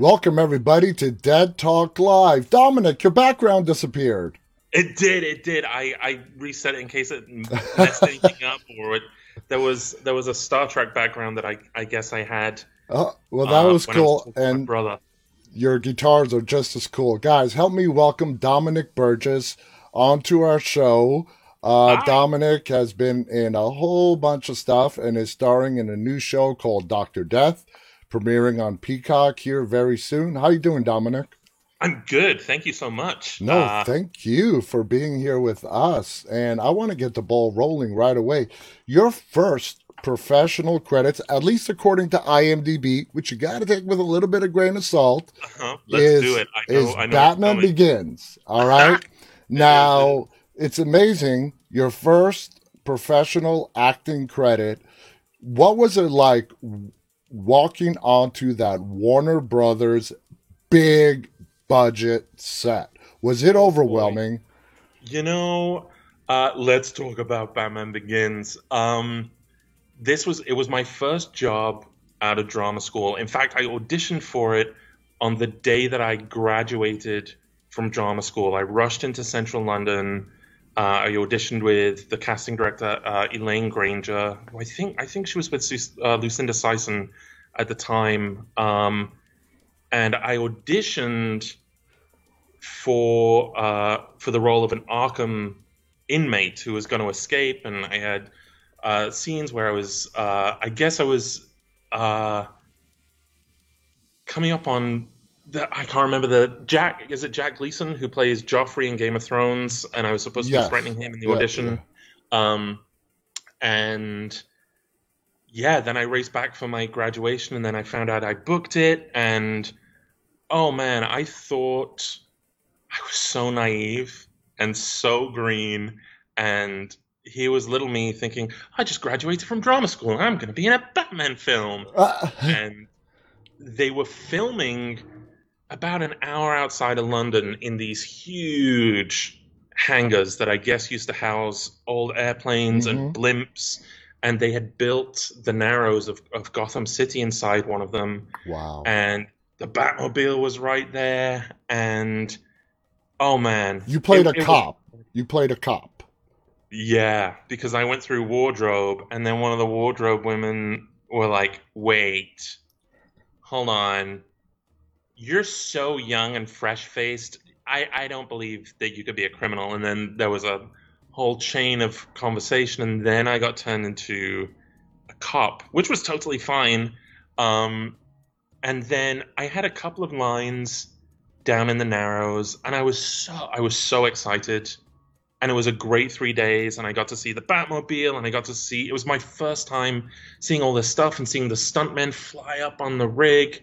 Welcome, everybody, to Dead Talk Live. Dominic, your background disappeared. It did. It did. I, I reset it in case it messed anything up, or it, there was there was a Star Trek background that I I guess I had. Oh, well, that uh, was cool. Was and brother, your guitars are just as cool, guys. Help me welcome Dominic Burgess onto our show. Uh, Dominic has been in a whole bunch of stuff and is starring in a new show called Doctor Death premiering on Peacock here very soon. How are you doing, Dominic? I'm good. Thank you so much. No, uh, thank you for being here with us. And I want to get the ball rolling right away. Your first professional credits, at least according to IMDb, which you got to take with a little bit of grain of salt, uh-huh. Let's is, do it. I know, is I know Batman Begins. All right. now, it's amazing. Your first professional acting credit. What was it like walking onto that Warner Brothers big budget set? Was it overwhelming? You know, uh, let's talk about Batman Begins. Um, this was it was my first job out of drama school. In fact, I auditioned for it on the day that I graduated from drama school. I rushed into central London. Uh, I auditioned with the casting director uh, Elaine Grainger. I think I think she was with uh, Lucinda Syson at the time, um, and I auditioned for uh, for the role of an Arkham inmate who was going to escape, and I had uh, scenes where I was, uh, I guess I was coming up on the, I can't remember the Jack. Is it Jack Gleeson who plays Joffrey in Game of Thrones? And I was supposed to yes. be threatening him in the yeah, audition. Yeah. Um, and yeah, then I raced back for my graduation, and then I found out I booked it, and oh man, I thought I was so naive and so green, and here was little me thinking, I just graduated from drama school, and I'm going to be in a Batman film, uh. and they were filming about an hour outside of London in these huge hangars that I guess used to house old airplanes mm-hmm. and blimps and they had built the Narrows of, of Gotham City inside one of them. Wow. And the Batmobile was right there. And oh man. You played it, a it cop. Was, you played a cop. Yeah, because I went through wardrobe and then one of the wardrobe women were like, wait, hold on. You're so young and fresh faced. I, I don't believe that you could be a criminal. And then there was a whole chain of conversation, and then I got turned into a cop, which was totally fine. Um, and then I had a couple of lines down in the Narrows, and I was so I was so excited, and it was a great three days, and I got to see the Batmobile, and I got to see it was my first time seeing all this stuff and seeing the stuntmen fly up on the rig,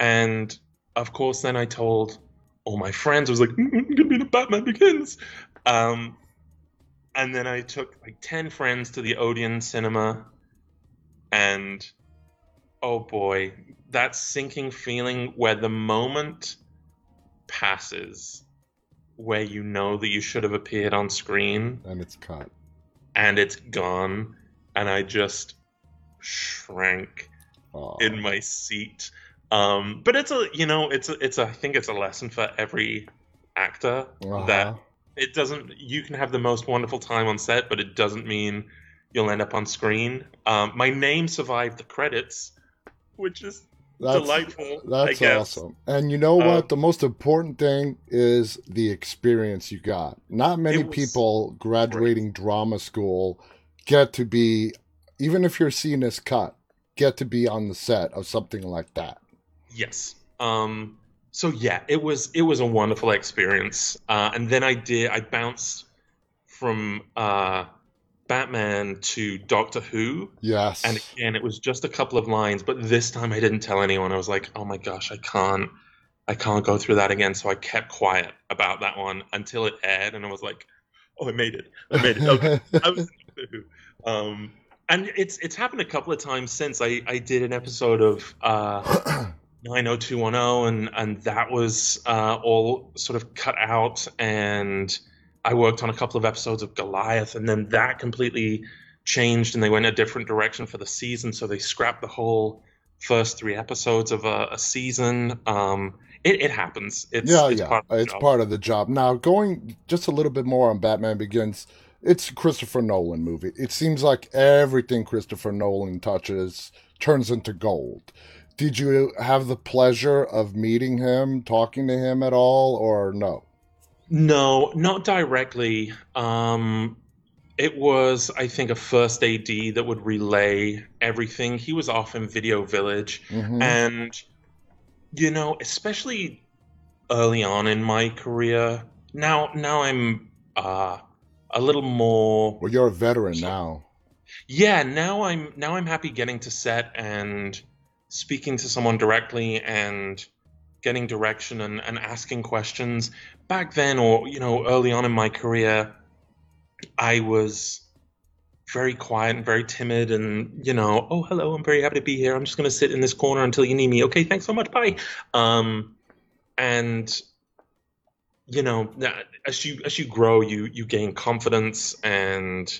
and of course then I told all my friends I was like, mm, I'm gonna be the Batman Begins. Um, and then I took like 10 friends to the Odeon cinema and oh boy, that sinking feeling where the moment passes where you know that you should have appeared on screen and it's cut and it's gone and I just shrank Aww. in my seat. Um, but it's a you know it's a, it's a, I think it's a lesson for every actor uh-huh. that it doesn't. You can have the most wonderful time on set, but it doesn't mean you'll end up on screen. Um, my name survived the credits, which is that's, delightful. That's awesome. And you know what? Um, the most important thing is the experience you got. Not many people graduating great. drama school get to be, even if you're seeing this cut, get to be on the set of something like that. Yes. Um, so yeah, it was it was a wonderful experience. Uh, and then I did I bounced from uh, Batman to Doctor Who. Yes. And again, it was just a couple of lines, but this time I didn't tell anyone. I was like, oh my gosh, I can't I can't go through that again. So I kept quiet about that one until it aired, and I was like, oh, I made it. I made it. Okay. I was um, and it's it's happened a couple of times since I I did an episode of. Uh, 90210 and and that was uh, all sort of cut out and I worked on a couple of episodes of Goliath and then that completely changed and they went a different direction for the season so they scrapped the whole first three episodes of a, a season. Um, it, it happens. It's, yeah, it's yeah, part of the it's job. part of the job. Now, going just a little bit more on Batman Begins, it's a Christopher Nolan movie. It seems like everything Christopher Nolan touches turns into gold. Did you have the pleasure of meeting him, talking to him at all, or no? No, not directly. Um, it was, I think, a first AD that would relay everything. He was off in Video Village, Mhm. and you know, especially early on in my career. Now, now I'm uh, a little more. Well, you're a veteran now. Yeah, now I'm now I'm happy getting to set and speaking to someone directly and getting direction and, and asking questions. Back then, or you know, early on in my career, I was very quiet and very timid and you know oh hello i'm very happy to be here. I'm just going to sit in this corner until you need me. Okay thanks so much. Bye. Um and you know as you as you grow you you gain confidence and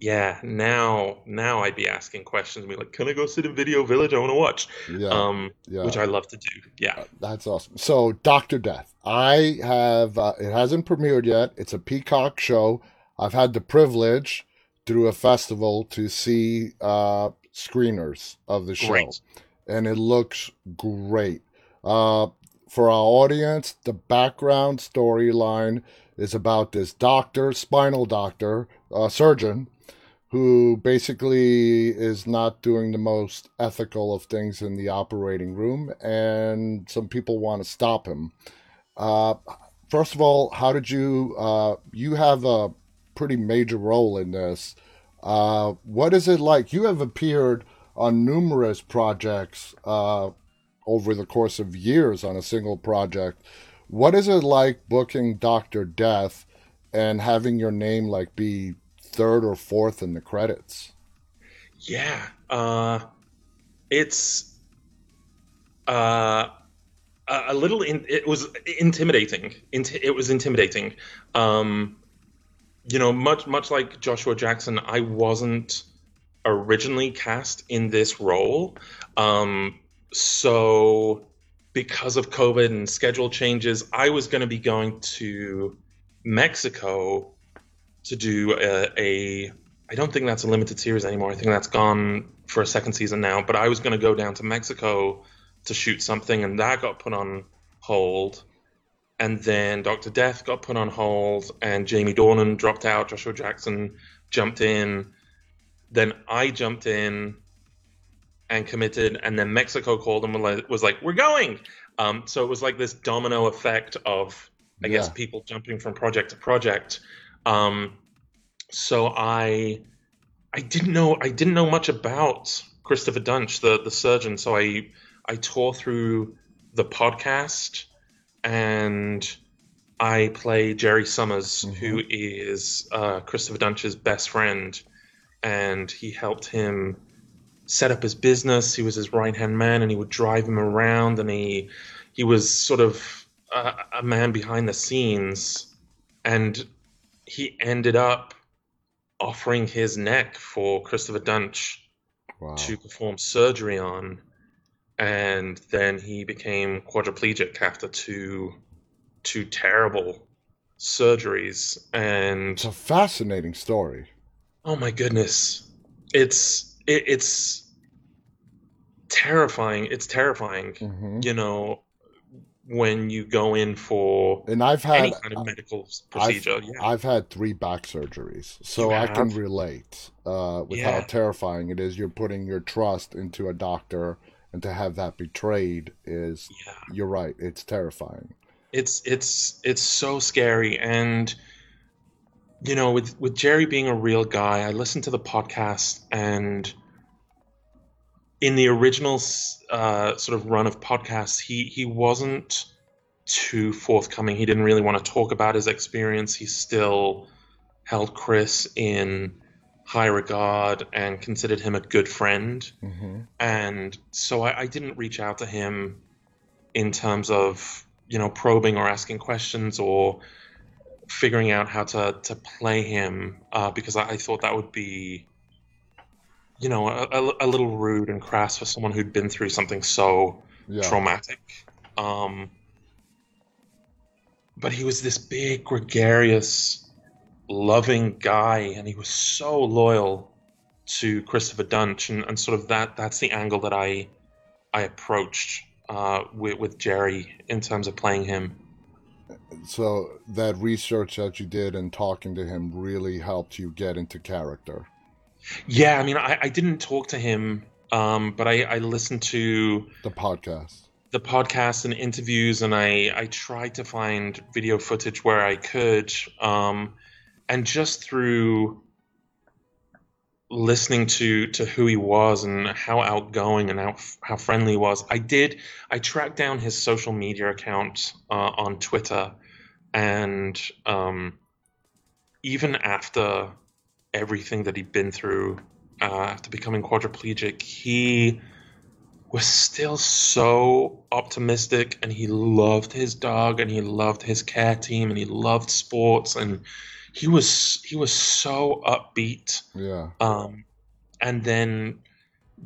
yeah now now i'd be asking questions and be like can i go sit in video village i want to watch Yeah, um yeah. which i love to do yeah That's awesome. So, Doctor Death, I have. Uh, it hasn't premiered yet. It's a Peacock show. I've had the privilege through a festival to see uh, screeners of the show, Great. and it looks great. Uh, for our audience, the background storyline is about this doctor, spinal doctor, uh, surgeon, who basically is not doing the most ethical of things in the operating room, and some people want to stop him. Uh, first of all, how did you? Uh, you have a pretty major role in this. Uh, what is it like? You have appeared on numerous projects uh, over the course of years on a single project. What is it like booking Doctor Death and having your name like be third or fourth in the credits? Yeah, uh, it's uh, a little. In, it was intimidating. It was intimidating. Um, you know, much much like Joshua Jackson, I wasn't originally cast in this role. Um, so because of COVID and schedule changes, I was going to be going to Mexico to do a, a I don't think that's a limited series anymore. I think that's gone for a second season now. But I was going to go down to Mexico to shoot something, and that got put on hold. And then Doctor Death got put on hold, and Jamie Dornan dropped out. Joshua Jackson jumped in. Then I jumped in and committed, and then Mexico called and was like- "We're going." Um, so it was like this domino effect of, I guess, people jumping from project to project. Um, so I I didn't know I didn't know much about Christopher Duntsch, the the surgeon. So I I tore through the podcast and I play Jerry Summers, Mhm. who is uh, Christopher Duntsch's best friend, and he helped him set up his business. He was his right hand man, and he would drive him around, and he he was sort of a, a man behind the scenes, and he ended up offering his neck for Christopher Duntsch Wow. to perform surgery on, and then he became quadriplegic after two two terrible surgeries. And It's a fascinating story. oh my goodness, it's it, it's terrifying. It's terrifying. hmm You know, when you go in for And I've had any kind of medical procedure. yeah. I've had three back surgeries, so I can relate uh, with how terrifying it is. You're putting your trust into a doctor, and to have that betrayed is, yeah. you're right, it's terrifying. it's it's it's so scary and you know with with jerry being a real guy i listened to the podcast and in the original uh, sort of run of podcasts he he wasn't too forthcoming. He didn't really want to talk about his experience. He still held chris in high regard and considered him a good friend. Hmm and so I, I didn't reach out to him in terms of you know probing or asking questions or figuring out how to to play him uh, because I, I thought that would be you know, a, a, a little rude and crass for someone who'd been through something so Yeah. traumatic. Um, but he was this big, gregarious, loving guy, and he was so loyal to Christopher Duntsch, and, and sort of that that's the angle that I I approached uh, with, with Jerry in terms of playing him. So that research that you did and talking to him really helped you get into character. Yeah, I mean, I, I didn't talk to him, um, but I, I listened to The podcast. the podcasts and interviews, and I, I tried to find video footage where I could. Um, and just through listening to, to who he was and how outgoing and how, how friendly he was, I did. I tracked down his social media account uh, on Twitter, and um, even after everything that he'd been through uh, after becoming quadriplegic, he was still so optimistic and he loved his dog and he loved his care team and he loved sports and he was he was so upbeat Yeah. um, and then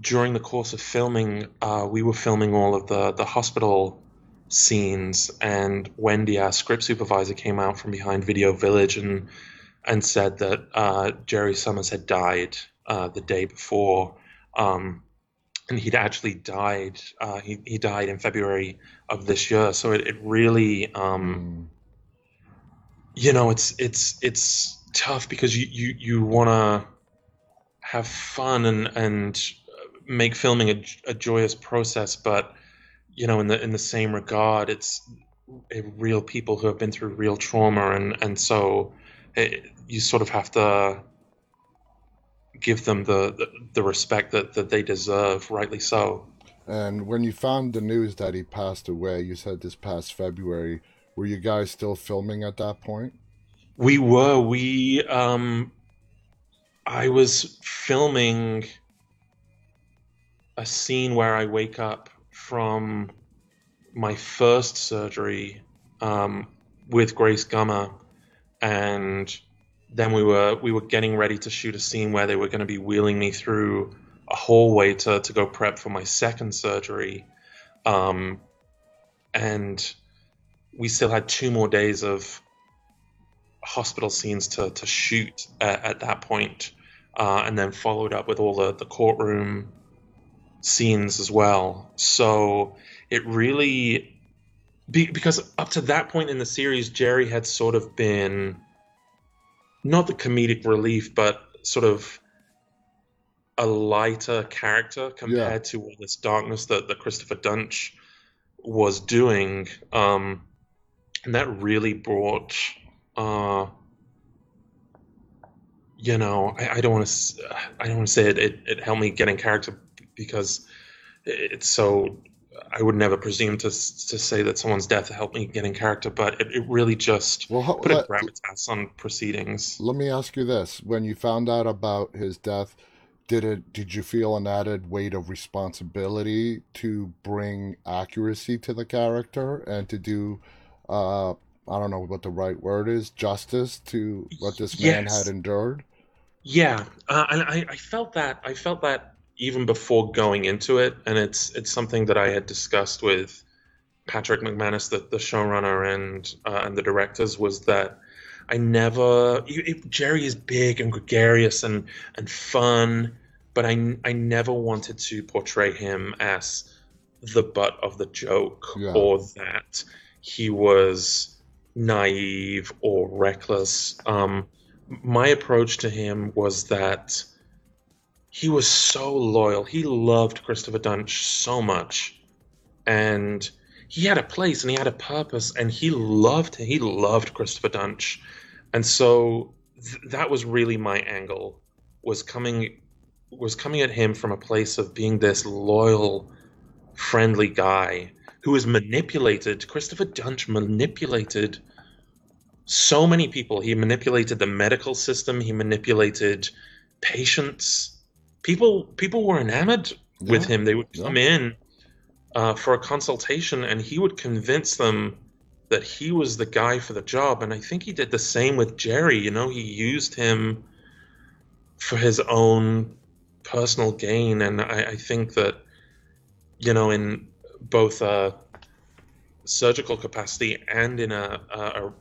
during the course of filming uh, we were filming all of the the hospital scenes and Wendy our script supervisor came out from behind Video Village and and said that uh, Jerry Summers had died uh, the day before um, and he'd actually died. Uh, he he died in February of this year. So it, it really, um, Mm. You know, it's it's it's tough because you you, you want to have fun and and make filming a, a joyous process, but you know, in the in the same regard, it's real people who have been through real trauma, and and so it, you sort of have to give them the, the, the respect that, that they deserve, rightly so. And when you found the news that he passed away, you said this past February, were you guys still filming at that point? We were. We um I was filming a scene where I wake up from my first surgery um, with Grace Gummer and then we were we were getting ready to shoot a scene where they were going to be wheeling me through a hallway to, to go prep for my second surgery um, and we still had two more days of hospital scenes to, to shoot at, at that point, uh, and then followed up with all the, the courtroom scenes as well. So it really, be, because up to that point in the series, Jerry had sort of been not the comedic relief, but sort of a lighter character compared to all this darkness that, that Christopher Duntsch was doing. Um, and that really brought uh, you know, I, I don't want to, I don't want to say it, it, it helped me get in character because it's so, I would never presume to to say that someone's death helped me get in character, but it, it really just Well, put a let, gravitas on proceedings. let me ask you this: When you found out about his death, did it? Did you feel an added weight of responsibility to bring accuracy to the character and to do? Uh, I don't know what the right word is. Justice to what this man Yes. had endured. Yeah, uh, and I, I felt that I felt that even before going into it, and it's it's something that I had discussed with Patrick Macmanus, the, the showrunner and uh, and the directors, was that I never it, Jerry is big and gregarious and and fun, but I I never wanted to portray him as the butt of the joke Yeah. or that he was naive or reckless. Um, my approach to him was that he was so loyal. He loved Christopher Duntsch so much, and he had a place and he had a purpose, and he loved he loved Christopher Duntsch, and so th- that was really my angle was coming was coming at him from a place of being this loyal, friendly guy who was manipulated. Christopher Duntsch manipulated so many people. He manipulated the medical system. He manipulated patients. People people were enamored with him. They would yeah. come in uh, for a consultation, and he would convince them that he was the guy for the job. And I think he did the same with Jerry. You know, he used him for his own personal gain, and I, I think that you know in both a surgical capacity and in a, a, a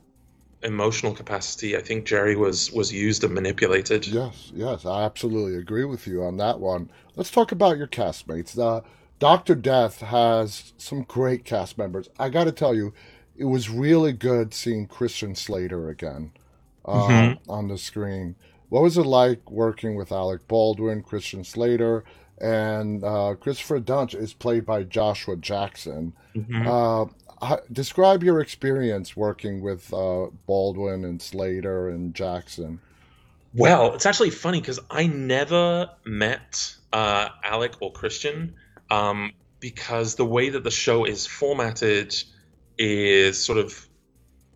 emotional capacity, I think Jerry was was used and manipulated. Yes, yes, I absolutely agree with you on that one. Let's talk about your castmates. Uh, Doctor Death has some great cast members. I got to tell you, it was really good seeing Christian Slater again uh, mm-hmm. on the screen. What was it like working with Alec Baldwin, Christian Slater, and uh, Christopher Duntsch is played by Joshua Jackson. Mm-hmm. Uh, describe your experience working with uh, Baldwin and Slater and Jackson. Well, it's actually funny because I never met uh, Alec or Christian um, because the way that the show is formatted is sort of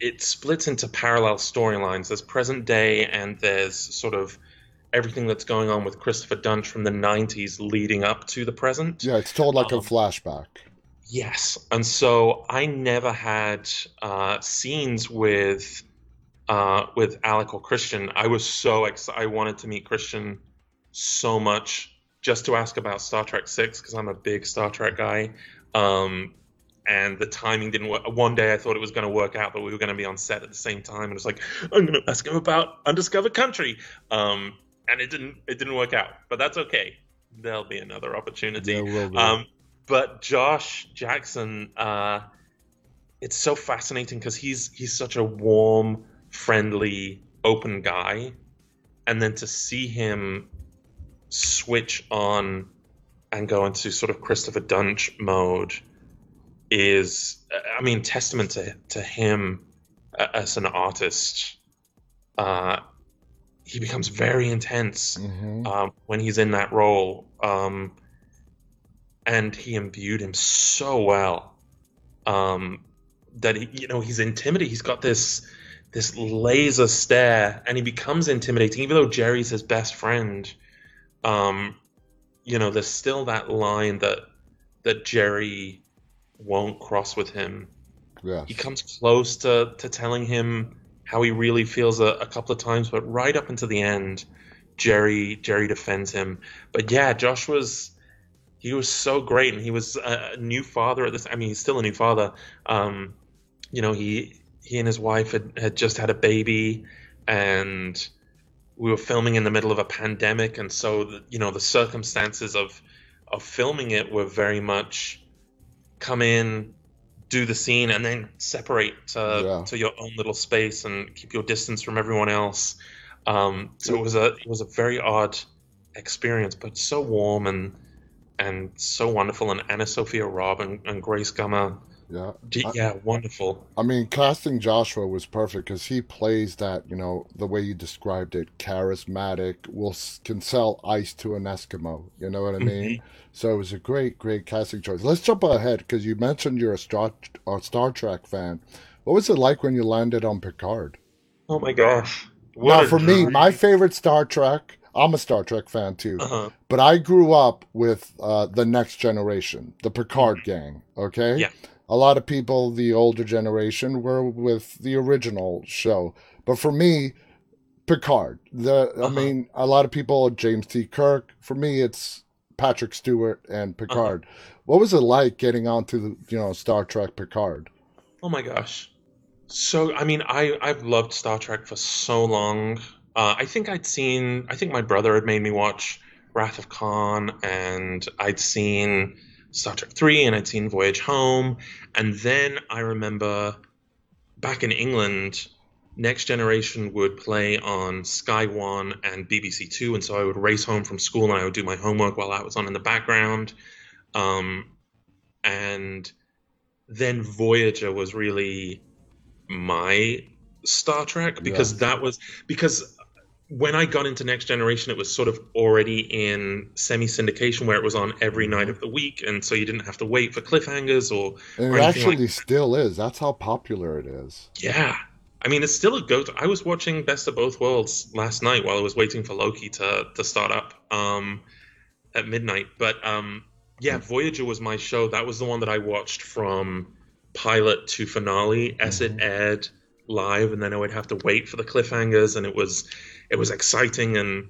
it splits into parallel storylines. There's present day and there's sort of everything that's going on with Christopher Duntsch from the 90s leading up to the present. Yeah, it's told like um, a flashback. Yes. And so I never had uh, scenes with uh, with Alec or Christian. I was so excited. I wanted to meet Christian so much just to ask about Star Trek 6 because I'm a big Star Trek guy. Um, and the timing didn't work. One day I thought it was going to work out, but we were going to be on set at the same time, and it was like I'm going to ask him about Undiscovered Country. Um, and it didn't it didn't work out, but that's okay. There'll be another opportunity. Um, but Josh Jackson, uh, it's so fascinating because he's he's such a warm, friendly, open guy, and then to see him switch on and go into sort of Christopher Duntsch mode is, I mean, testament to to him as an artist. Uh, he becomes very intense mm-hmm. um, when he's in that role, um, and he imbued him so well um, that he, you know he's intimidating. He's got this this laser stare, and he becomes intimidating. Even though Jerry's his best friend, um, you know, there's still that line that that Jerry won't cross with him. He comes close to to telling him how he really feels a, a couple of times, but right up until the end, Jerry Jerry defends him. But yeah, Josh was he was so great, and he was a new father at this. I mean, he's still a new father. Um, you know, he he and his wife had, had just had a baby, and we were filming in the middle of a pandemic, and so the, you know the circumstances of of filming it were very much come in, do the scene and then separate uh, yeah. to your own little space and keep your distance from everyone else. Um, so it was a it was a very odd experience, but so warm and and so wonderful. And AnnaSophia Robb and, and Grace Gummer. Yeah. yeah, wonderful. I mean, casting Joshua was perfect because he plays that, you know, the way you described it, charismatic, will can sell ice to an Eskimo. You know what I mean? Mm-hmm. So it was a great, great casting choice. Let's jump ahead because you mentioned you're a Star, a Star Trek fan. What was it like when you landed on Picard? Oh my gosh! What now, for dream. me, my favorite Star Trek. I'm a Star Trek fan too, uh-huh. but I grew up with uh, the Next Generation, the Picard mm-hmm. gang. Okay, yeah. A lot of people, the older generation, were with the original show, but for me, Picard. The uh-huh. I mean, a lot of people, James T. Kirk. For me, it's Patrick Stewart and uh-huh. Picard. Uh-huh. What was it like getting onto the you know Star Trek Picard? Oh my gosh. So I mean I I've loved Star Trek for so long. Uh, I think I'd seen I think my brother had made me watch Wrath of Khan and I'd seen Star Trek 3 and I'd seen Voyage Home and then I remember back in England Next Generation would play on Sky One and BBC Two, and so I would race home from school and I would do my homework while that was on in the background. Um, and then Voyager was really my Star Trek because yeah. that was because when I got into Next Generation, it was sort of already in semi syndication where it was on every night of the week, and so you didn't have to wait for cliffhangers or. It actually like still is. That's how popular it is. Yeah, I mean, it's still a go. I was watching Best of Both Worlds last night while I was waiting for Loki to to start up um, at midnight. But um, yeah, Voyager was my show. That was the one that I watched from pilot to finale as it mm-hmm. aired live, and then I would have to wait for the cliffhangers, and it was it was exciting. And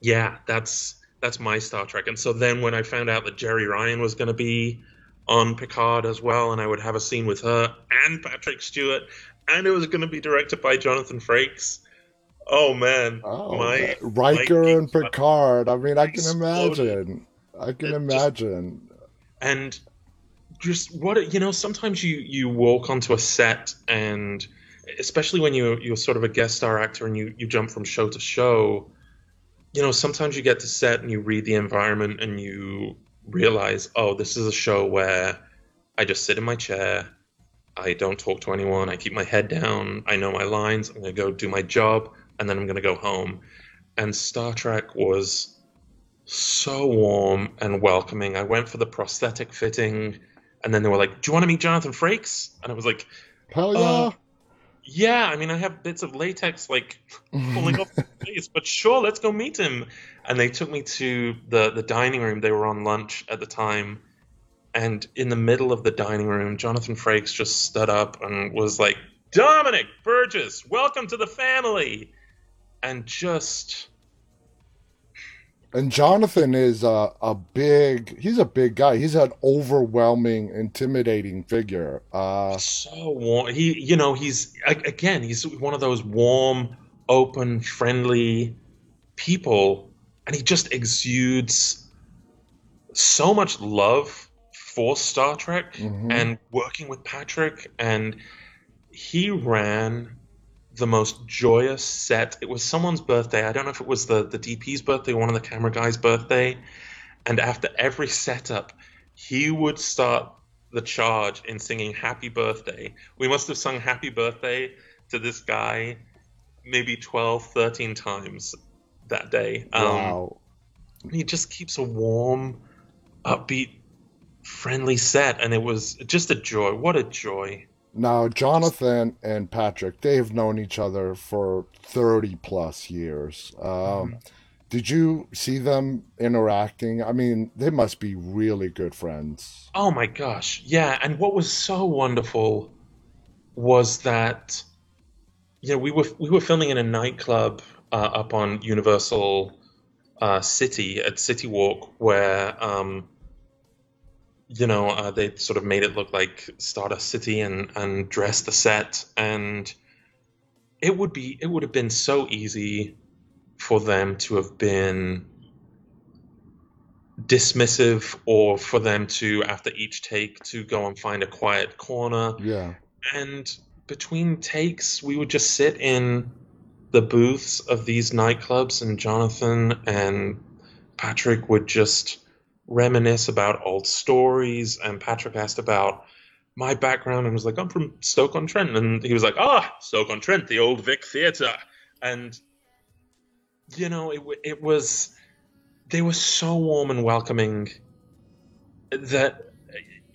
yeah, that's that's my Star Trek. And so then when I found out that Jeri Ryan was going to be on Picard as well, and I would have a scene with her and Patrick Stewart, and it was going to be directed by Jonathan Frakes. Oh man, Oh, my Riker my- and Picard. I mean, I can imagine. I can It just- imagine. and just what you know sometimes you you walk onto a set and especially when you you're sort of a guest star actor and you you jump from show to show you know sometimes you get to set and you read the environment and you realize oh this is a show where i just sit in my chair i don't talk to anyone i keep my head down i know my lines i'm going to go do my job and then i'm going to go home and star trek was so warm and welcoming. I went for the prosthetic fitting, and then they were like, "Do you want to meet Jonathan Frakes?" And I was like, Hell yeah. Uh, "Yeah." I mean, I have bits of latex like pulling off my face, but sure, let's go meet him. And they took me to the the dining room. They were on lunch at the time, and in the middle of the dining room, Jonathan Frakes just stood up and was like, "Dominic Burgess, welcome to the family," and just. And Jonathan is a, a big, he's a big guy. He's an overwhelming, intimidating figure. Uh, so warm. He, you know, he's again, he's one of those warm, open, friendly people, and he just exudes so much love for Star Trek mhm. and working with Patrick. And he ran the most joyous set. It was someone's birthday. I don't know if it was the the DP's birthday, or one of the camera guys' birthday. And after every setup, he would start the charge in singing "Happy Birthday." We must have sung "Happy Birthday" to this guy maybe 12, 13 times that day. Um, wow. he just keeps a warm, upbeat, friendly set, and it was just a joy. What a joy! Now, Jonathan and Patrick, they have known each other for 30 plus years. Um, Mm-hmm. Did you see them interacting? I mean, they must be really good friends. Oh my gosh, yeah. And what was so wonderful was that you know we were we were filming in a nightclub uh, up on Universal uh, City at City Walk where um, you know uh, they sort of made it look like Stardust City and and dressed the set and it would be it would have been so easy for them to have been dismissive or for them to after each take to go and find a quiet corner Yeah. and between takes we would just sit in the booths of these nightclubs and jonathan and patrick would just reminisce about old stories and patrick asked about my background and was like i'm from stoke-on-trent and he was like ah stoke-on-trent the old vic theatre. And you know it, it was they were so warm and welcoming that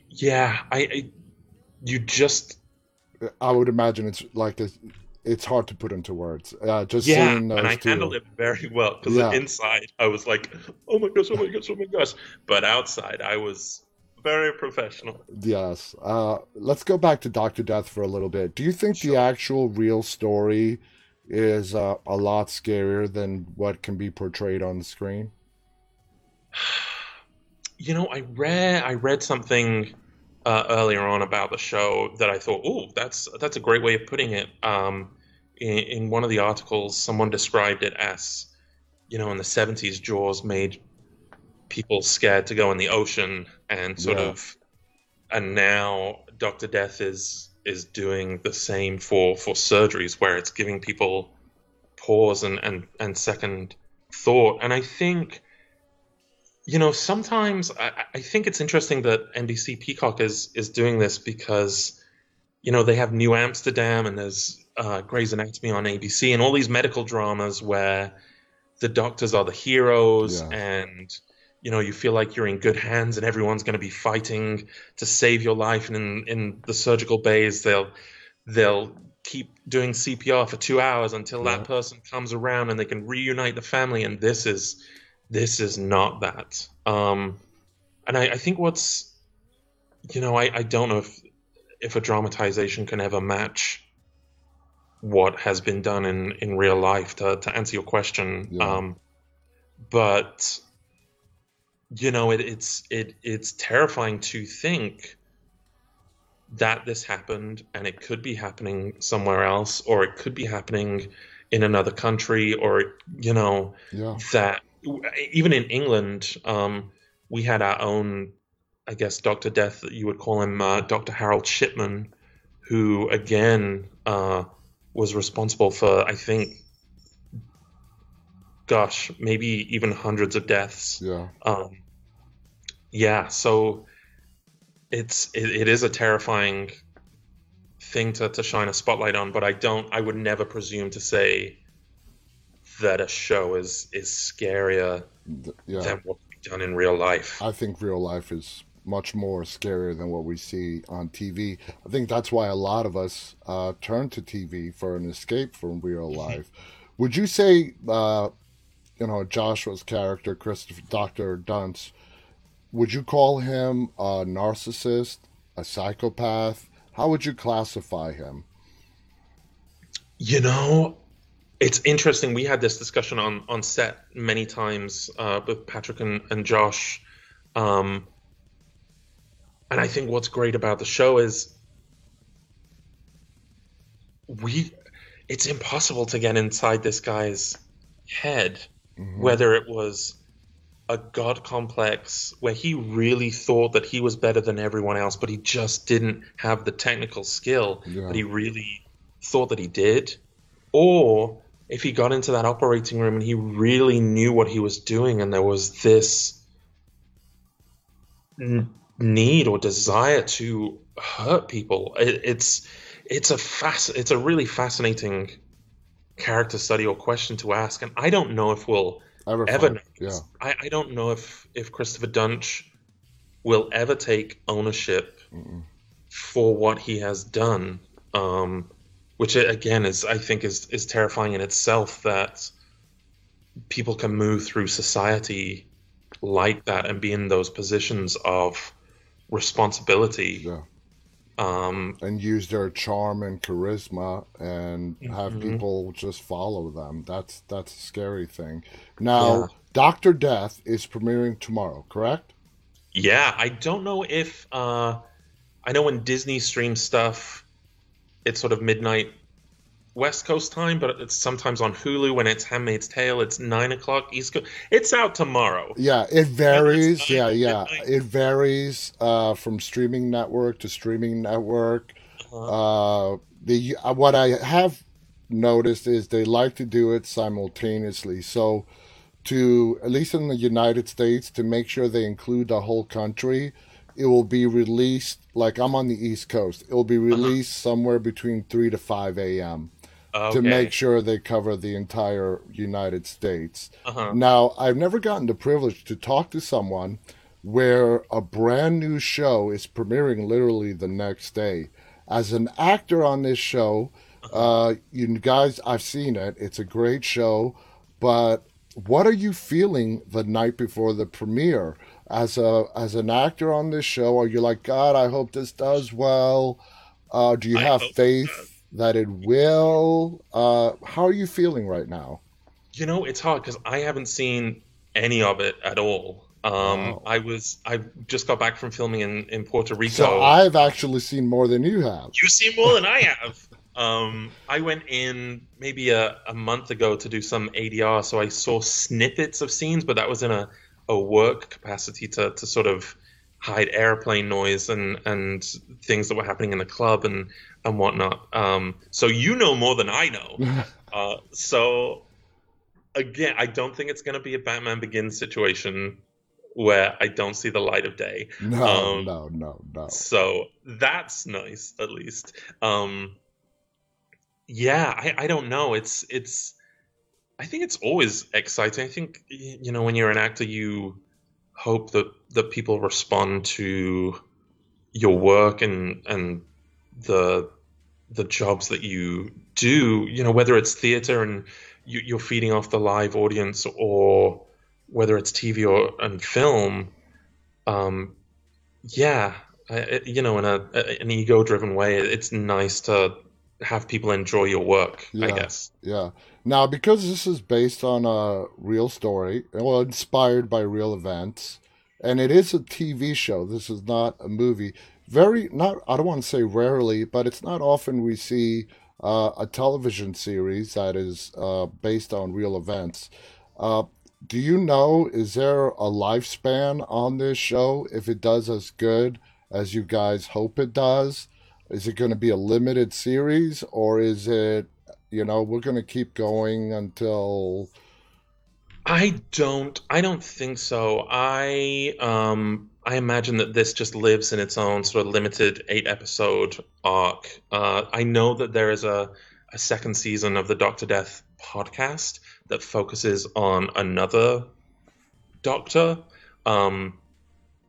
yeah i, I you just I would imagine it's like a, it's hard to put into words. Uh, just yeah, and I two. handled it very well because Yeah. inside I was like, "Oh my gosh, oh my gosh, oh my gosh," but outside I was very professional. Yes. Uh, let's go back to Doctor Death for a little bit. Do you think the actual real story is uh, a lot scarier than what can be portrayed on the screen? You know, I read I read something uh, earlier on about the show that I thought, "Oh, that's that's a great way of putting it." Um, in, in one of the articles, someone described it as, you know, in the '70s, Jaws made people scared to go in the ocean, and sort Yeah. of, and now Doctor Death is is doing the same for for surgeries, where it's giving people pause and and and second thought, and I think you know sometimes I, I think it's interesting that NBC Peacock is is doing this because you know they have New Amsterdam and there's uh, Grey's Anatomy on ABC and all these medical dramas where the doctors are the heroes Yeah. and you know you feel like you're in good hands and everyone's going to be fighting to save your life and in, in the surgical bays they'll they'll keep doing CPR for two hours until Yeah. that person comes around and they can reunite the family and this is this is not that um and I, I think what's you know I, I don't know if if a dramatization can ever match what has been done in in real life to, to answer your question Yeah. um but you know, it, it's it it's terrifying to think that this happened and it could be happening somewhere else or it could be happening in another country or you know Yeah. that even in England um, we had our own I guess Dr. Death you would call him uh, Dr. Harold Shipman who again uh, was responsible for I think gosh maybe even hundreds of deaths Yeah. um, yeah, so it's it, it is a terrifying thing to, to shine a spotlight on, but I don't I would never presume to say that a show is is scarier Yeah. than what we've done in real life. I think real life is much more scarier than what we see on TV. I think that's why a lot of us uh, turn to TV for an escape from real life. Would you say, uh, you know, Joshua's character, Christopher Doctor Duntsch, would you call him a narcissist, a psychopath? How would you classify him? You know, it's interesting. We had this discussion on on set many times uh, with Patrick and, and Josh. Um, and I think what's great about the show is we it's impossible to get inside this guy's head Mhm. whether it was a god complex where he really thought that he was better than everyone else but he just didn't have the technical skill Yeah. but he really thought that he did or if he got into that operating room and he really knew what he was doing and there was this n- need or desire to hurt people it, it's it's a fast it's a really fascinating character study or question to ask and i don't know if we'll Ever, ever find- yeah. I, I don't know if if christopher duntsch will ever take ownership Mm-mm. for what he has done um which again is i think is is terrifying in itself that people can move through society like that and be in those positions of responsibility Yeah. um and use their charm and charisma and have Mhm. people just follow them. That's that's a scary thing. Now, Yeah. Doctor Death is premiering tomorrow, correct? Yeah, I don't know if uh I know when Disney streams stuff, it's sort of midnight West Coast time, but it's sometimes on Hulu when it's Handmaid's Tale. It's nine o'clock East Coast. It's out tomorrow. Yeah, it varies. Yeah, yeah, it varies uh, from streaming network to streaming network. Uh, the uh, what I have noticed is they like to do it simultaneously. So, to at least in the United States, to make sure they include the whole country, it will be released. Like I'm on the East Coast, it will be released somewhere between three to five a.m. Okay. to make sure they cover the entire United States. uh-huh. Now, I've never gotten the privilege to talk to someone where a brand new show is premiering literally the next day. As an actor on this show, uh, you guys, I've seen it. It's a great show, but what are you feeling the night before the premiere? As a as an actor on this show, are you like, God, I hope this does well? Uh, do you I have it faith that it will? Uh, how are you feeling right now? You know, it's hard because I haven't seen any of it at all. Um, Wow. I was I just got back from filming in in Puerto Rico. So I've actually seen more than you have. You've seen more than I have. Um, I went in maybe a, a month ago to do some ADR, so I saw snippets of scenes, but that was in a, a work capacity to, to sort of hide airplane noise and, and things that were happening in the club and, and whatnot. Um, so you know more than I know. Uh, so again, I don't think it's going to be a Batman Begins situation where I don't see the light of day. no, Um, no, no, no. So that's nice, at least. Um, yeah, I, I don't know. It's it's. I think it's always exciting. I think you know when you're an actor, you hope that that people respond to your work and and the the jobs that you do. You know whether it's theater and you, you're feeding off the live audience, or whether it's TV or and film. Um, yeah, I- you know, in a an ego driven way, it's nice to have people enjoy your work. Yeah, I guess. Yeah. Now, because this is based on a real story, well, inspired by real events, and it is a TV show. This is not a movie. Very not. I don't want to say rarely, but it's not often we see uh, a television series that is uh, based on real events. Uh, do you know? Is there a lifespan on this show? If it does as good as you guys hope it does, is it going to be a limited series, or is it? You know, we're going to keep going until I don't. I don't think so. I um. I imagine that this just lives in its own sort of limited eight episode arc. Uh, I know that there is a, a second season of the Doctor Death podcast that focuses on another Doctor. Um,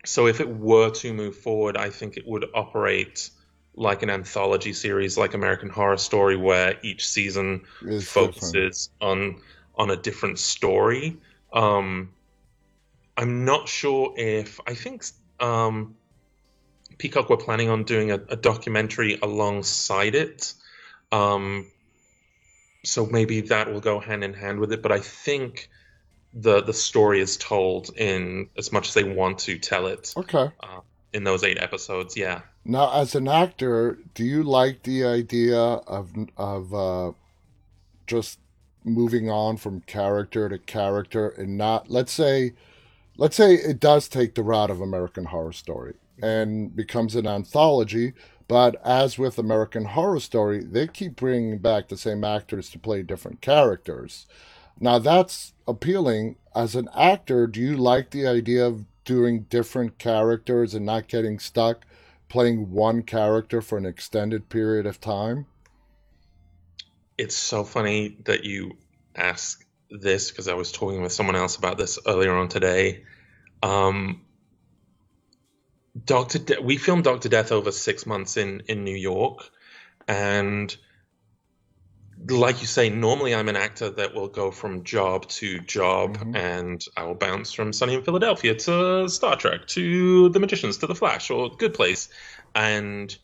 so if it were to move forward, I think it would operate like an anthology series, like American Horror Story, where each season It's focuses on on a different story. Um, I'm not sure if I think um, Peacock were planning on doing a, a documentary alongside it. Um, so maybe that will go hand in hand with it. But I think the the story is told in as much as they want to tell it okay. uh, in those eight episodes. Yeah. Now, as an actor, do you like the idea of of uh, just moving on from character to character and not let's say let's say it does take the route of American Horror Story and becomes an anthology, but as with American Horror Story, they keep bringing back the same actors to play different characters. Now that's appealing. As an actor, do you like the idea of doing different characters and not getting stuck playing one character for an extended period of time? It's so funny that you ask this because I was talking with someone else about this earlier on today. Um, Doctor, De- we filmed Doctor Death over six months in in New York, and like you say, normally I'm an actor that will go from job to job, Mhm. and I will bounce from Sunny in Philadelphia to Star Trek to The Magicians to The Flash or Good Place, and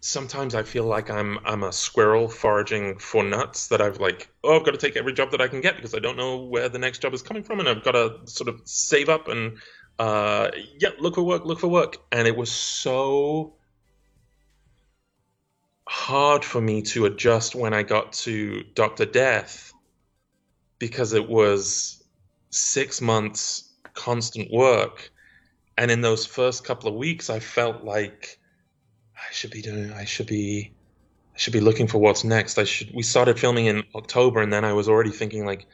sometimes I feel like I'm I'm a squirrel foraging for nuts that I've like oh I've got to take every job that I can get because I don't know where the next job is coming from and I've got to sort of save up and uh yeah look for work look for work and it was so hard for me to adjust when I got to Doctor Death because it was six months constant work and in those first couple of weeks I felt like I should be doing. I should be. I should be looking for what's next. I should. We started filming in October, and then I was already thinking like,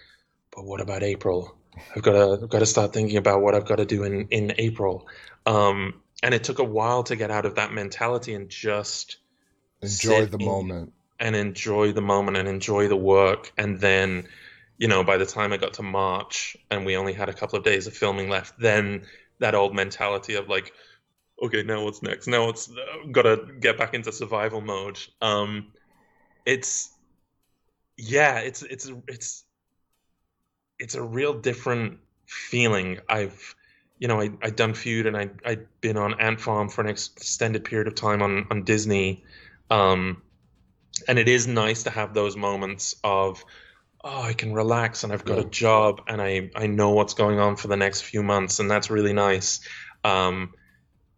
but what about April? I've got to. I've got to start thinking about what I've got to do in in April. Um, and it took a while to get out of that mentality and just Enjoy the moment. and enjoy the moment and enjoy the work. And then, you know, by the time I got to March and we only had a couple of days of filming left, then that old mentality of like, okay, now what's next? Now it's uh, got to get back into survival mode. Um, it's yeah, it's it's it's it's a real different feeling. I've you know I I'd done feud and I I'd been on Ant Farm for an extended period of time on on Disney. Um, and it is nice to have those moments of oh i can relax and i've got Yeah. a job and i i know what's going on for the next few months and that's really nice. Um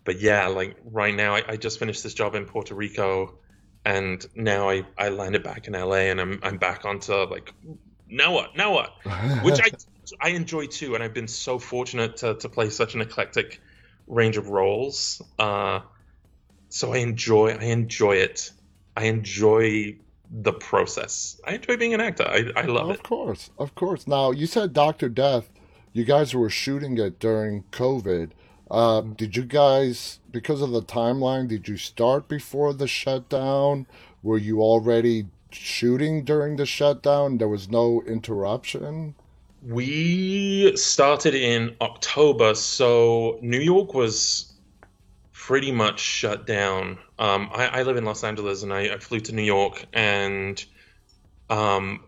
but yeah like right now i, I just finished this job in puerto rico and now i i landed back in la and i'm i'm back onto like now what now what? Which i i enjoy too and i've been so fortunate to to play such an eclectic range of roles. Uh so i enjoy i enjoy it i enjoy the process i enjoy being an actor i, I love of it Of course, of course. Now you said Doctor Death. You guys were shooting it during COVID. Uh, did you guys, because of the timeline, did you start before the shutdown? Were you already shooting during the shutdown? There was no interruption. We started in October, so New York was pretty much shut down. Um, I, I live in Los Angeles, and I, I flew to New York, and um,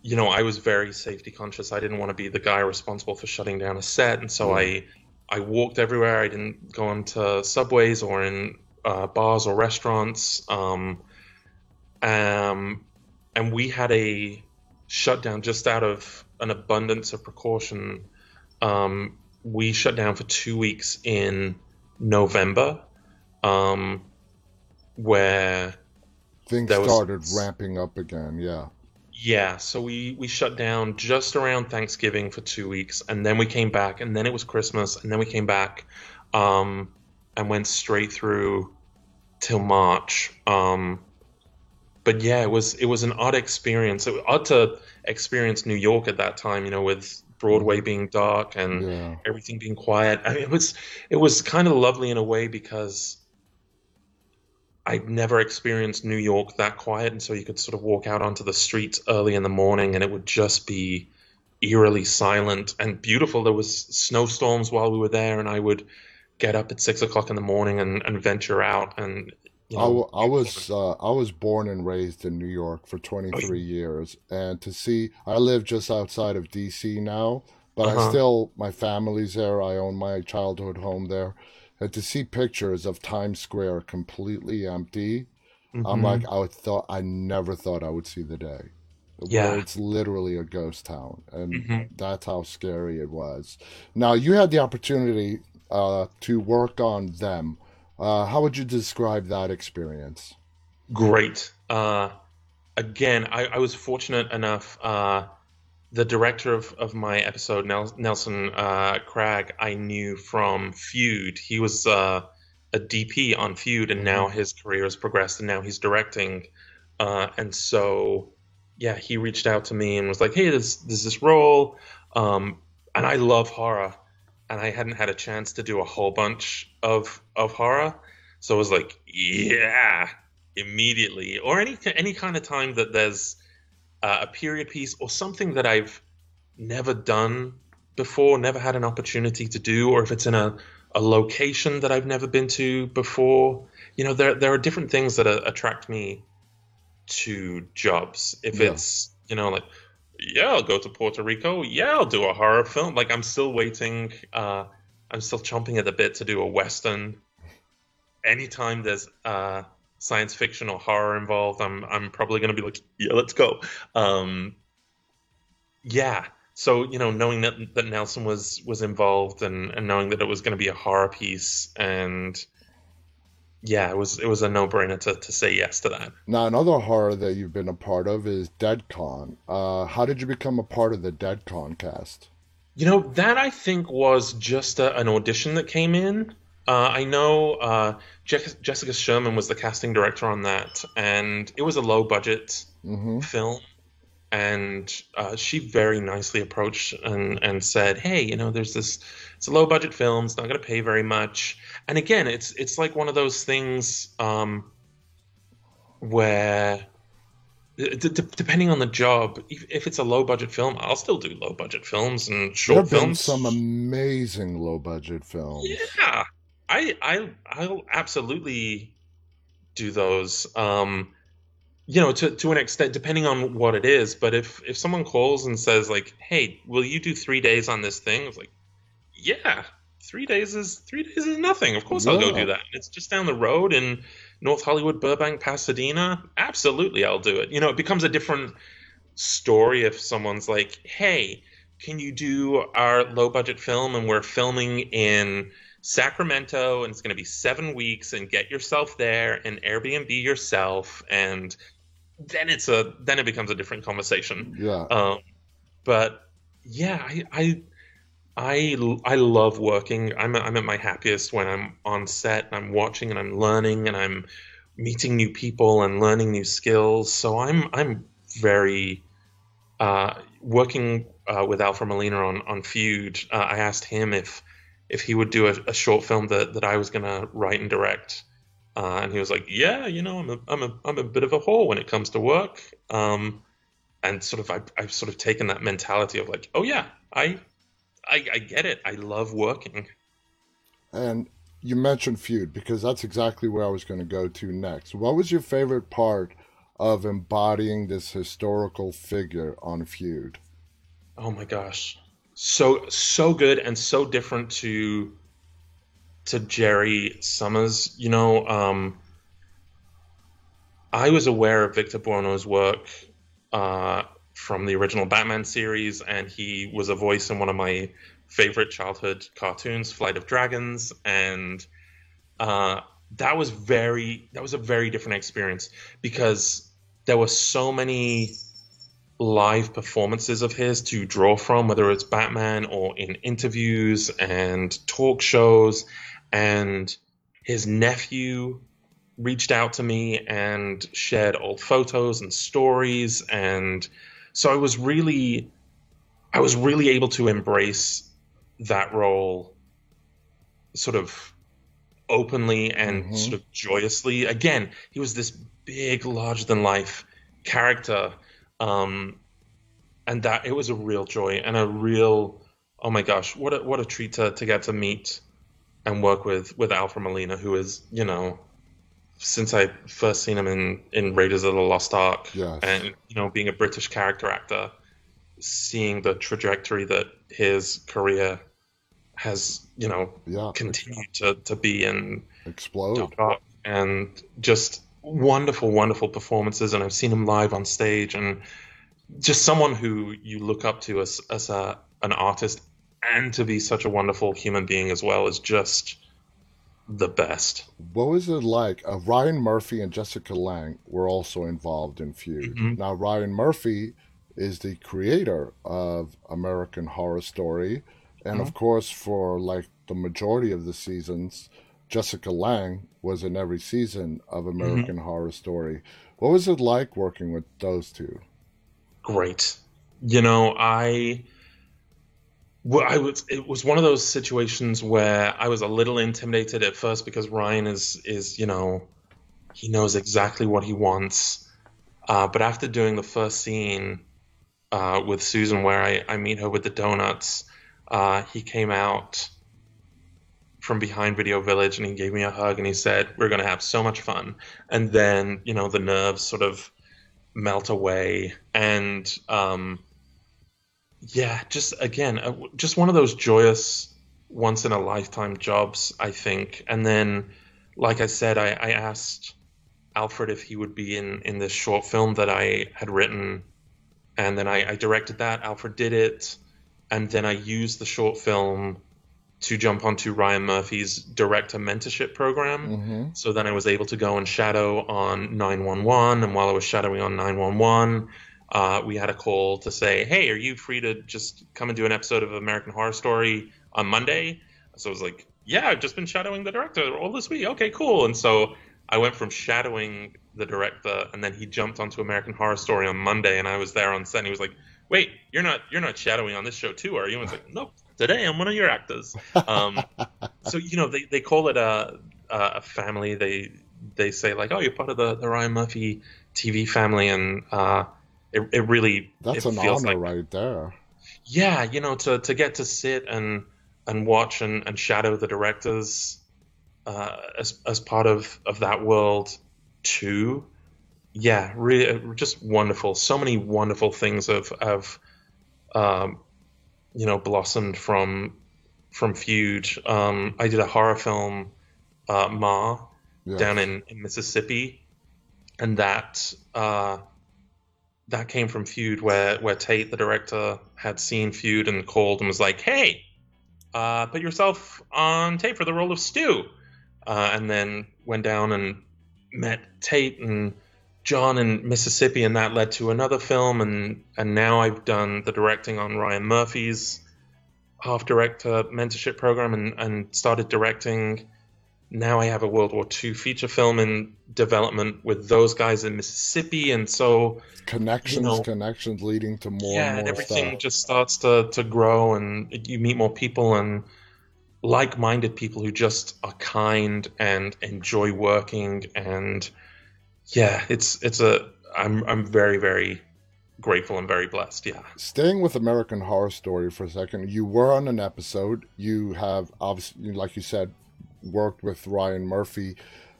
you know, I was very safety conscious. I didn't want to be the guy responsible for shutting down a set, and so I I walked everywhere. I didn't go into subways or in uh, bars or restaurants. Um, um, and we had a shutdown just out of an abundance of precaution um, we shut down for two weeks in November, um, where things was, started ramping up again. Yeah. Yeah, so we we shut down just around Thanksgiving for two weeks, and then we came back, and then it was Christmas, and then we came back, um, and went straight through till March. Um, but yeah, it was it was an odd experience. It was odd to experience New York at that time, you know, with Broadway being dark and yeah. everything being quiet. I mean, it was it was kind of lovely in a way because I'd never experienced New York that quiet, and so you could sort of walk out onto the streets early in the morning, and it would just be eerily silent and beautiful. There was snowstorms while we were there, and I would get up at six o'clock in the morning and, and venture out. And you know, I, I was uh, I was born and raised in New York for 23 years, and to see I live just outside of D.C. now, but uh-huh. I still my family's there. I own my childhood home there and to see pictures of Times Square completely empty, mm-hmm. I'm like, I thought I never thought I would see the day. Yeah, it's literally a ghost town, and mm-hmm. that's how scary it was. Now you had the opportunity uh, to work on them. Uh, how would you describe that experience? Great. Uh, again, I, I, was fortunate enough uh, the director of, of my episode, Nelson uh, Cragg, I knew from Feud. He was uh, a DP on Feud, and now mm-hmm. his career has progressed, and now he's directing. Uh, and so, yeah, he reached out to me and was like, "Hey, there's, there's this role, um, and I love horror, and I hadn't had a chance to do a whole bunch of of horror, so I was like, yeah, immediately, or any any kind of time that there's." uh, a period piece or something that I've never done before, never had an opportunity to do, or if it's in a, a location that I've never been to before. You know, there there are different things that uh, attract me to jobs. If yeah. it's you know like yeah, I'll go to Puerto Rico. Yeah, I'll do a horror film. Like I'm still waiting. Uh, I'm still chomping at the bit to do a western. Anytime there's uh, science fiction or horror involved, I'm I'm probably going to be like, yeah, let's go. Um, yeah. So you know, knowing that that Nelson was was involved and and knowing that it was going to be a horror piece and yeah, it was it was a no brainer to, to say yes to that. Now another horror that you've been a part of is DeadCon. Uh, how did you become a part of the DeadCon cast? You know that I think was just a, an audition that came in. Uh, I know uh, Je- Jessica Sherman was the casting director on that, and it was a low budget mm-hmm. film. And uh, she very nicely approached and, and said, "Hey, you know, there's this. It's a low budget film. It's not going to pay very much. And again, it's it's like one of those things um, where D- d- depending on the job, if, if, it's a low budget film, I'll still do low budget films and short there have films. Been some amazing low budget films. Yeah, I I I'll absolutely do those. Um, you know, to to an extent, depending on what it is. But if if someone calls and says like, "Hey, will you do three days on this thing?" It's like, yeah, three days is three days is nothing. Of course, yeah. I'll go do that. It's just down the road in North Hollywood, Burbank, Pasadena. Absolutely, I'll do it. You know, it becomes a different story if someone's like, "Hey, can you do our low budget film?" And we're filming in Sacramento and it's going to be seven weeks and get yourself there and Airbnb yourself and then it's a then it becomes a different conversation. Yeah. Um, but yeah, I, I I I love working. I'm I'm at my happiest when I'm on set and I'm watching and I'm learning and I'm meeting new people and learning new skills. So I'm I'm very uh, working uh, with Alfred Molina on on Feud. Uh, I asked him if if he would do a, a short film that, that I was going to write and direct. Uh, and he was like, "Yeah, you know, I'm a I'm a I'm a bit of a whore when it comes to work." Um, and sort of I, I've sort of taken that mentality of like, "Oh yeah, I, I I get it. I love working." And you mentioned feud because that's exactly where I was going to go to next. What was your favorite part of embodying this historical figure on feud? Oh my gosh so so good and so different to to Jerry Summers. You know, um, I was aware of Victor Buono's work uh, from the original Batman series, and he was a voice in one of my favorite childhood cartoons, Flight of Dragons, and uh, that was very that was a very different experience because there were so many live performances of his to draw from, whether it's Batman or in interviews and talk shows. And his nephew reached out to me and shared old photos and stories. And so I was really, I was really able to embrace that role sort of openly and Mhm. sort of joyously. Again, he was this big, larger than life character um, and that it was a real joy and a real oh my gosh what a what a treat to, to get to meet and work with with Alfred Molina who is you know since I first seen him in in Raiders of the Lost Ark Yes. and you know being a British character actor seeing the trajectory that his career has you know yeah. continued to, to be in Explode. And just wonderful, wonderful performances. And I've seen him live on stage, and just someone who you look up to as as a an artist, and to be such a wonderful human being as well is just the best. What was it like? Uh, Ryan Murphy and Jessica Lange were also involved in Feud. Mhm. Now, Ryan Murphy is the creator of American Horror Story, and of course, for like the majority of the seasons, Jessica Lange was in every season of American Horror Story. What was it like working with those two? Great. You know, I. Well, I was. It was one of those situations where I was a little intimidated at first because Ryan is is you know, he knows exactly what he wants. Uh, but after doing the first scene uh, with Susan, where I, I meet her with the donuts, uh, he came out from behind Video Village and he gave me a hug and he said, "We're gonna have so much fun." And then you know the nerves sort of melt away and um, yeah, just again, uh, just one of those joyous once in a lifetime jobs, I think. And then, like I said, I, I asked Alfred if he would be in in this short film that I had written, and then I, I directed that. Alfred did it, and then I used the short film to jump onto Ryan Murphy's director mentorship program. hmm So then I was able to go and shadow on 911. And while I was shadowing on 911, uh, we had a call to say, hey, are you free to just come and do an episode of American Horror Story on Monday? So I was like, yeah, I've just been shadowing the director all this week. Okay, cool. And so I went from shadowing the director, and then he jumped onto American Horror Story on Monday, and I was there on set. And he was like, "Wait, you're not you're not shadowing on this show too, are you?" And I was like, "Nope, today I'm one of your actors." Um, so you know they, they call it a a family. They they say like, "Oh, you're part of the, the Ryan Murphy TV family," and uh, it it really That's it an honor like right there. yeah, you know, to, to get to sit and and watch and, and shadow the directors uh, as as part of, of that world too. Yeah, really, just wonderful. So many wonderful things have have um, you know blossomed from from Feud. Um, I did a horror film, uh, Ma, Yes. down in, in Mississippi, and that uh, that came from Feud, where where Tate, the director, had seen Feud and called and was like, "Hey, uh, put yourself on tape for the role of Stu," uh, and then went down and met Tate and John in Mississippi, and that led to another film, and and now I've done the directing on Ryan Murphy's half director mentorship program, and and started directing now I have a World War II feature film in development with those guys in Mississippi, and so Connections, know- connections leading to more yeah, and and more everything stuff. just starts to to grow, and you meet more people and like-minded people who just are kind and enjoy working, and yeah, it's it's a I'm I'm very very grateful and very blessed. Yeah. Staying with American Horror Story for a second, you were on an episode. You have obviously, like you said, worked with Ryan Murphy.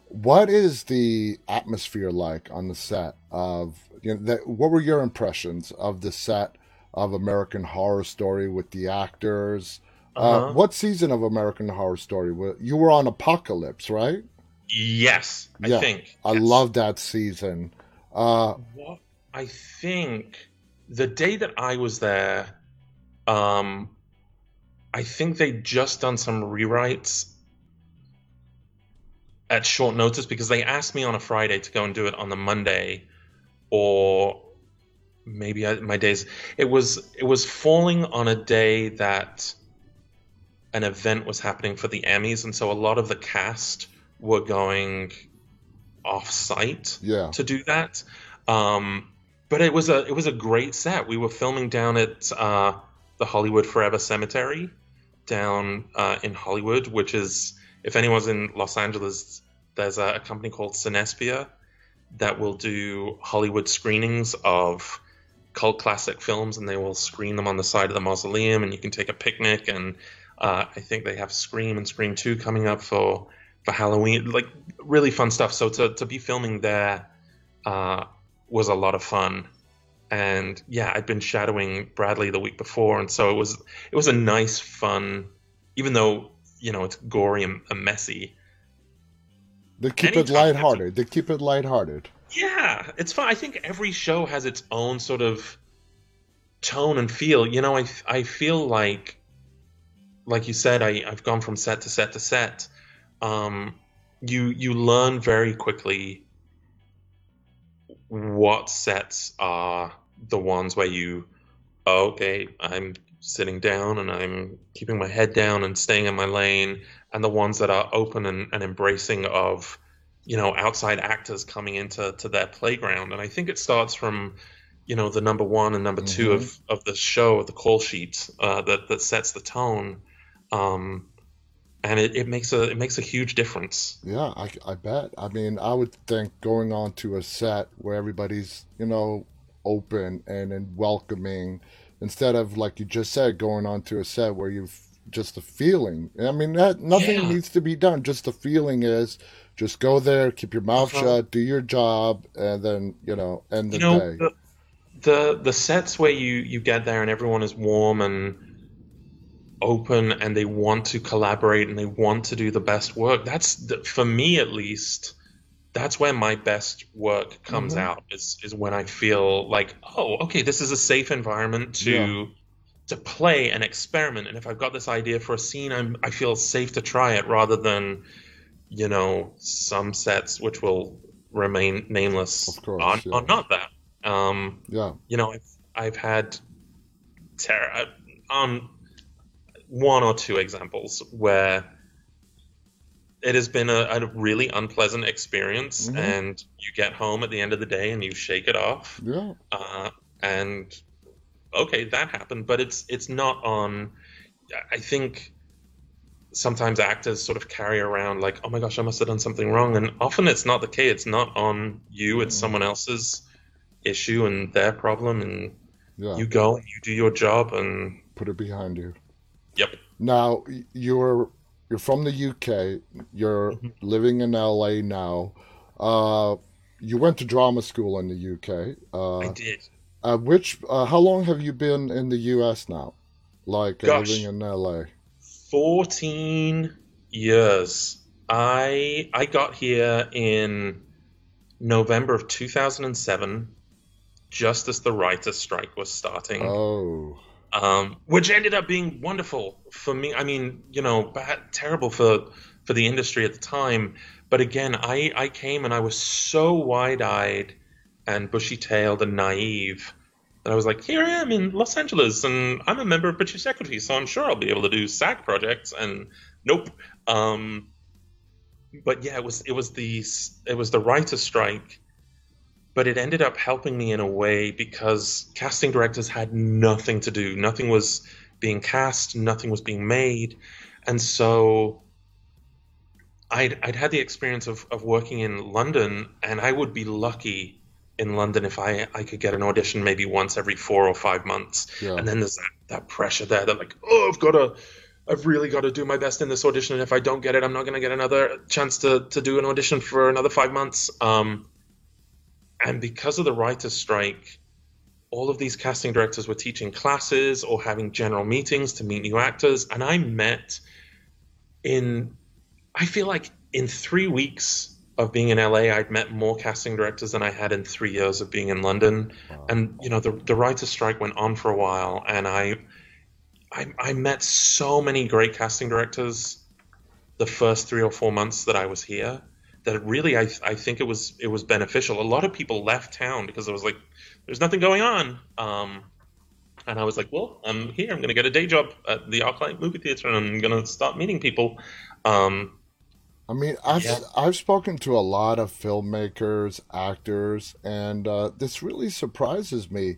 What is the atmosphere like on the set of? You know, that, what were your impressions of the set of American Horror Story with the actors? Uh, Uh-huh. what season of American Horror Story? were- You were on Apocalypse, right? Yes, I Yeah, think I Yes. love that season. Uh, What I think the day that I was there, um, I think they'd just done some rewrites at short notice because they asked me on a Friday to go and do it on the Monday, or maybe I, my days. It was it was falling on a day that an event was happening for the Emmys, and so a lot of the cast were going off site Yeah. to do that. Um, but it was a it was a great set. We were filming down at uh, the Hollywood Forever Cemetery down uh, in Hollywood, which is if anyone's in Los Angeles, there's a, a company called Cinespia that will do Hollywood screenings of cult classic films, and they will screen them on the side of the mausoleum, and you can take a picnic. And uh, I think they have Scream and Scream Two coming up for for Halloween, like really fun stuff. So to to be filming there uh, was a lot of fun. And yeah, I'd been shadowing Bradley the week before, and so it was it was a nice, fun, even though you know it's gory and, and messy. They keep it Anytime- lighthearted. They keep it lighthearted. Yeah, it's fun. I think every show has its own sort of tone and feel. You know, I I feel like, like you said, I I've gone from set to set to set. Um, you you learn very quickly what sets are the ones where you, oh, okay, I'm sitting down and I'm keeping my head down and staying in my lane, and the ones that are open and, and embracing of you know outside actors coming into to their playground. And i think it starts from you know the number one and number two of of the show the call sheet uh, that that sets the tone. Um and it, it makes a it makes a huge difference. Yeah, I, I bet. I mean, I would think going on to a set where everybody's, you know, open and, and welcoming instead of, like you just said, going on to a set where you've just a feeling. I mean, that nothing Yeah. needs to be done. Just the feeling is just go there, keep your mouth Uh-huh. shut, do your job, and then, you know, end the know day. the, the the sets where you you get there and everyone is warm and open and they want to collaborate and they want to do the best work that's for me at least that's where my best work comes Mhm. out is is when i feel like oh okay this is a safe environment to Yeah. to play and experiment and if i've got this idea for a scene i'm i feel safe to try it rather than you know some sets which will remain nameless Of course, are, yeah. are not that um Yeah. you know i've, I've had ter- on one or two examples where it has been a, a really unpleasant experience Mhm. and you get home at the end of the day and you shake it off Yeah. uh, and okay that happened but it's it's not on i think sometimes actors sort of carry around like oh my gosh i must have done something wrong and often it's not the case it's not on you it's Mhm. someone else's issue and their problem and Yeah. you go and you do your job and Put it behind you. yep Now you're you're from the UK. You're Mhm. living in LA now. Uh, you went to drama school in the UK. i Uh, did uh, which uh, how long have you been in the US now? Like uh, Gosh. living in LA. 14 years i i got here in november of 2007 just as the writers strike was starting Oh, um, which ended up being wonderful for me. I mean, you know, bad, terrible for for the industry at the time. But again, I I came and I was so wide eyed and bushy tailed and naive that I was like, here I am in Los Angeles, and I'm a member of British Equity, so I'm sure I'll be able to do SAG projects. And nope. Um, but yeah, it was it was the it was the writer's strike but it ended up helping me in a way because casting directors had nothing to do. Nothing was being cast, nothing was being made. And so I'd, I'd had the experience of, of working in London, and I would be lucky in London if I, I could get an audition maybe once every four or five months. yeah. And then there's that, that pressure there that, like, oh, I've got to. I've really got to do my best in this audition, and if I don't get it, I'm not going to get another chance to, to do an audition for another five months. Um, and because of the writers' strike, all of these casting directors were teaching classes or having general meetings to meet new actors. And I met in, I feel like in three weeks of being in LA, I'd met more casting directors than I had in three years of being in London. Wow. And, you know, the, the writers' strike went on for a while. And I, I, I met so many great casting directors the first three or four months that I was here that really I, I think it was it was beneficial. A lot of people left town because it was like there's nothing going on. Um, and I was like, well, I'm here. I'm going to get a day job at the ArcLight movie theater, and I'm going to start meeting people. Um, I mean, I've Yeah. I've spoken to a lot of filmmakers, actors, and uh, this really surprises me.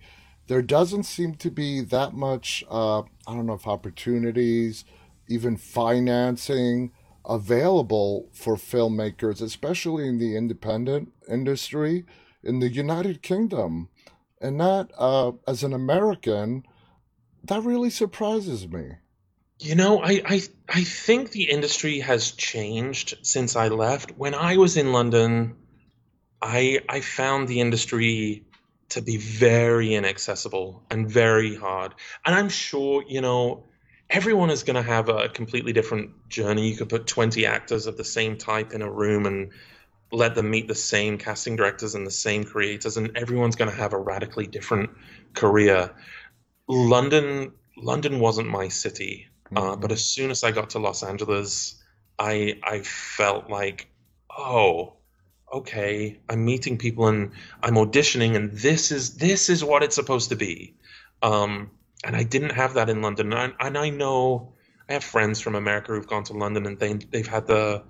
There doesn't seem to be that much. Uh, I don't know if opportunities, even financing available for filmmakers, especially in the independent industry in the United Kingdom, and that uh, as an American, that really surprises me. You know, I, I I think the industry has changed since I left. When I was in London, I I found the industry to be very inaccessible and very hard. And I'm sure, you know, everyone is going to have a completely different journey. You could put 20 actors of the same type in a room and let them meet the same casting directors and the same creators, and everyone's going to have a radically different career. London London wasn't my city. Uh, but as soon as I got to Los Angeles, I I felt like, oh, okay, I'm meeting people and I'm auditioning, and this is this is what it's supposed to be. Um, and I didn't have that in London, and I, and I know I have friends from America who've gone to London, and they they've had the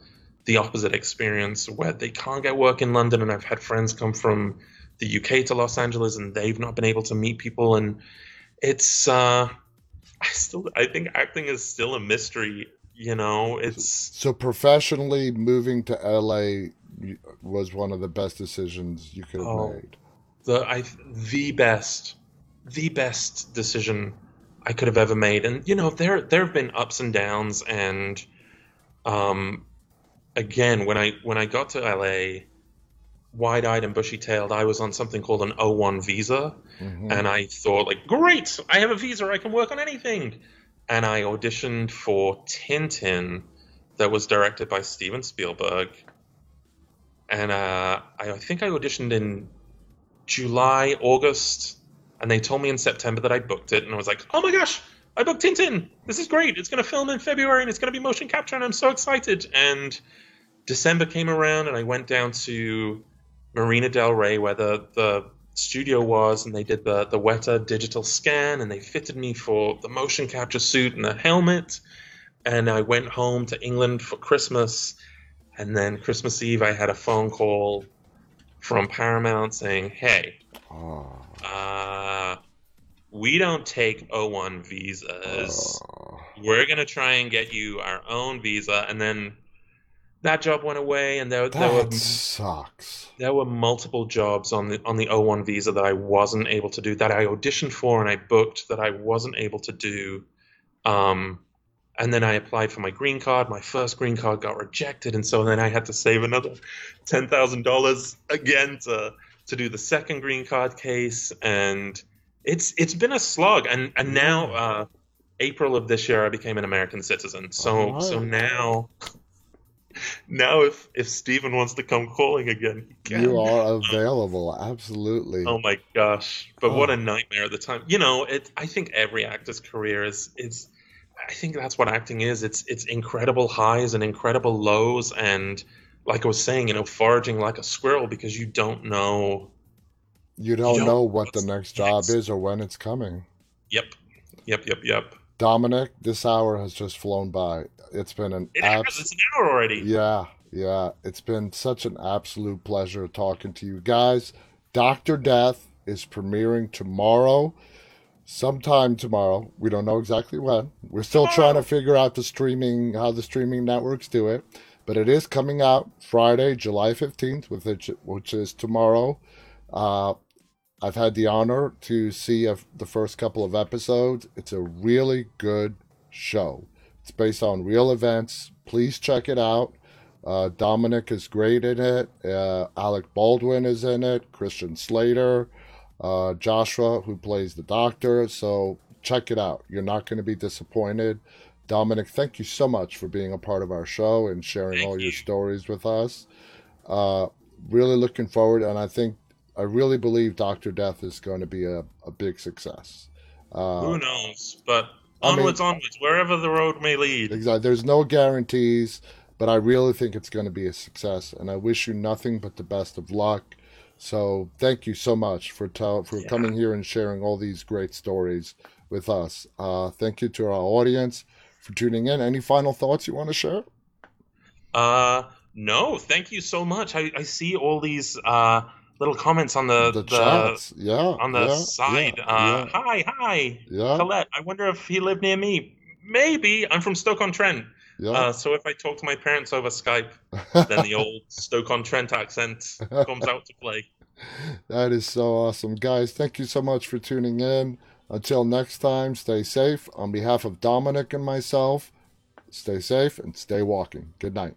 the opposite experience where they can't get work in London, and I've had friends come from the UK to Los Angeles, and they've not been able to meet people, and it's uh, I still I think acting is still a mystery. You know, it's So professionally, moving to LA was one of the best decisions you could have Oh. made. the I the best the best decision I could have ever made. And you know, there there have been ups and downs and um again when I when I got to LA wide-eyed and bushy-tailed I was on something called an O1 visa. Mhm. and I thought like great! I have a visa. I can work on anything. And I auditioned for Tintin that was directed by Steven Spielberg. And uh, I, I think I auditioned in July August and they told me in September that I booked it and I was like oh my gosh I booked Tintin! This is great! It's going to film in February and it's going to be motion capture and I'm so excited! And December came around and I went down to Marina Del Rey where the, the studio was and they did the, the Weta digital scan and they fitted me for the motion capture suit and the helmet. And I went home to England for Christmas and then Christmas Eve I had a phone call from Paramount saying hey Oh, uh, we don't take O1 visas oh. we're gonna try and get you our own visa and then that job went away and there, there were that sucks. there were multiple jobs on the on the O1 visa that I wasn't able to do that I auditioned for and I booked that I wasn't able to do um and then I applied for my green card my first green card got rejected and so then I had to save another $10,000 again to to do the second green card case and it's it's been a slog and and now uh April of this year I became an American citizen so Alright. so now now if if Steven wants to come calling again. You are available, absolutely. Oh my gosh! But what Oh. a nightmare at the time. You know, it. I think every actor's career is is. I think that's what acting is. It's it's incredible highs and incredible lows, and like I was saying, you know, foraging like a squirrel because you don't know. You don't don't know what the next job next. is or when it's coming. Yep, yep, yep, yep. Dominic, this hour has just flown by. It's been an It abs- It's an hour already. Yeah, yeah. It's been such an absolute pleasure talking to you guys. Doctor Death is premiering tomorrow, sometime tomorrow. We don't know exactly when. We're still trying to figure out the streaming, how the streaming networks do it. But it is coming out Friday, July 15th, with it, which is tomorrow. Uh, I've had the honor to see a, the first couple of episodes. It's a really good show. It's based on real events. Please check it out. Uh, Dominic is great in it. Uh, Alec Baldwin is in it. Christian Slater, uh, Joshua, who plays the doctor. So check it out. You're not going to be disappointed. Dominic, thank you so much for being a part of our show and sharing Thank all your stories with us. Uh, really looking forward, and I think I really believe Doctor Death is going to be a, a big success. Uh, Who knows? But I mean- onwards, onwards, wherever the road may lead. Exactly. There's no guarantees, but I really think it's going to be a success, and I wish you nothing but the best of luck. So thank you so much for tell, for Yeah. coming here and sharing all these great stories with us. Uh, thank you to our audience for tuning in. Any final thoughts you want to share? Uh, no, thank you so much. I, I see all these uh little comments on the the the, chats, yeah, on the yeah, side. yeah, uh, hi, hi, yeah, yeah, Colette. I wonder if he lived near me. Maybe I'm from Stoke on Trent. yeah. Uh, so if I talk to my parents over Skype, then the old Stoke on Trent accent comes out to play. that is so awesome, guys. Thank you so much for tuning in. Until next time, stay safe. On behalf of Dominic and myself, stay safe and stay walking. Good night.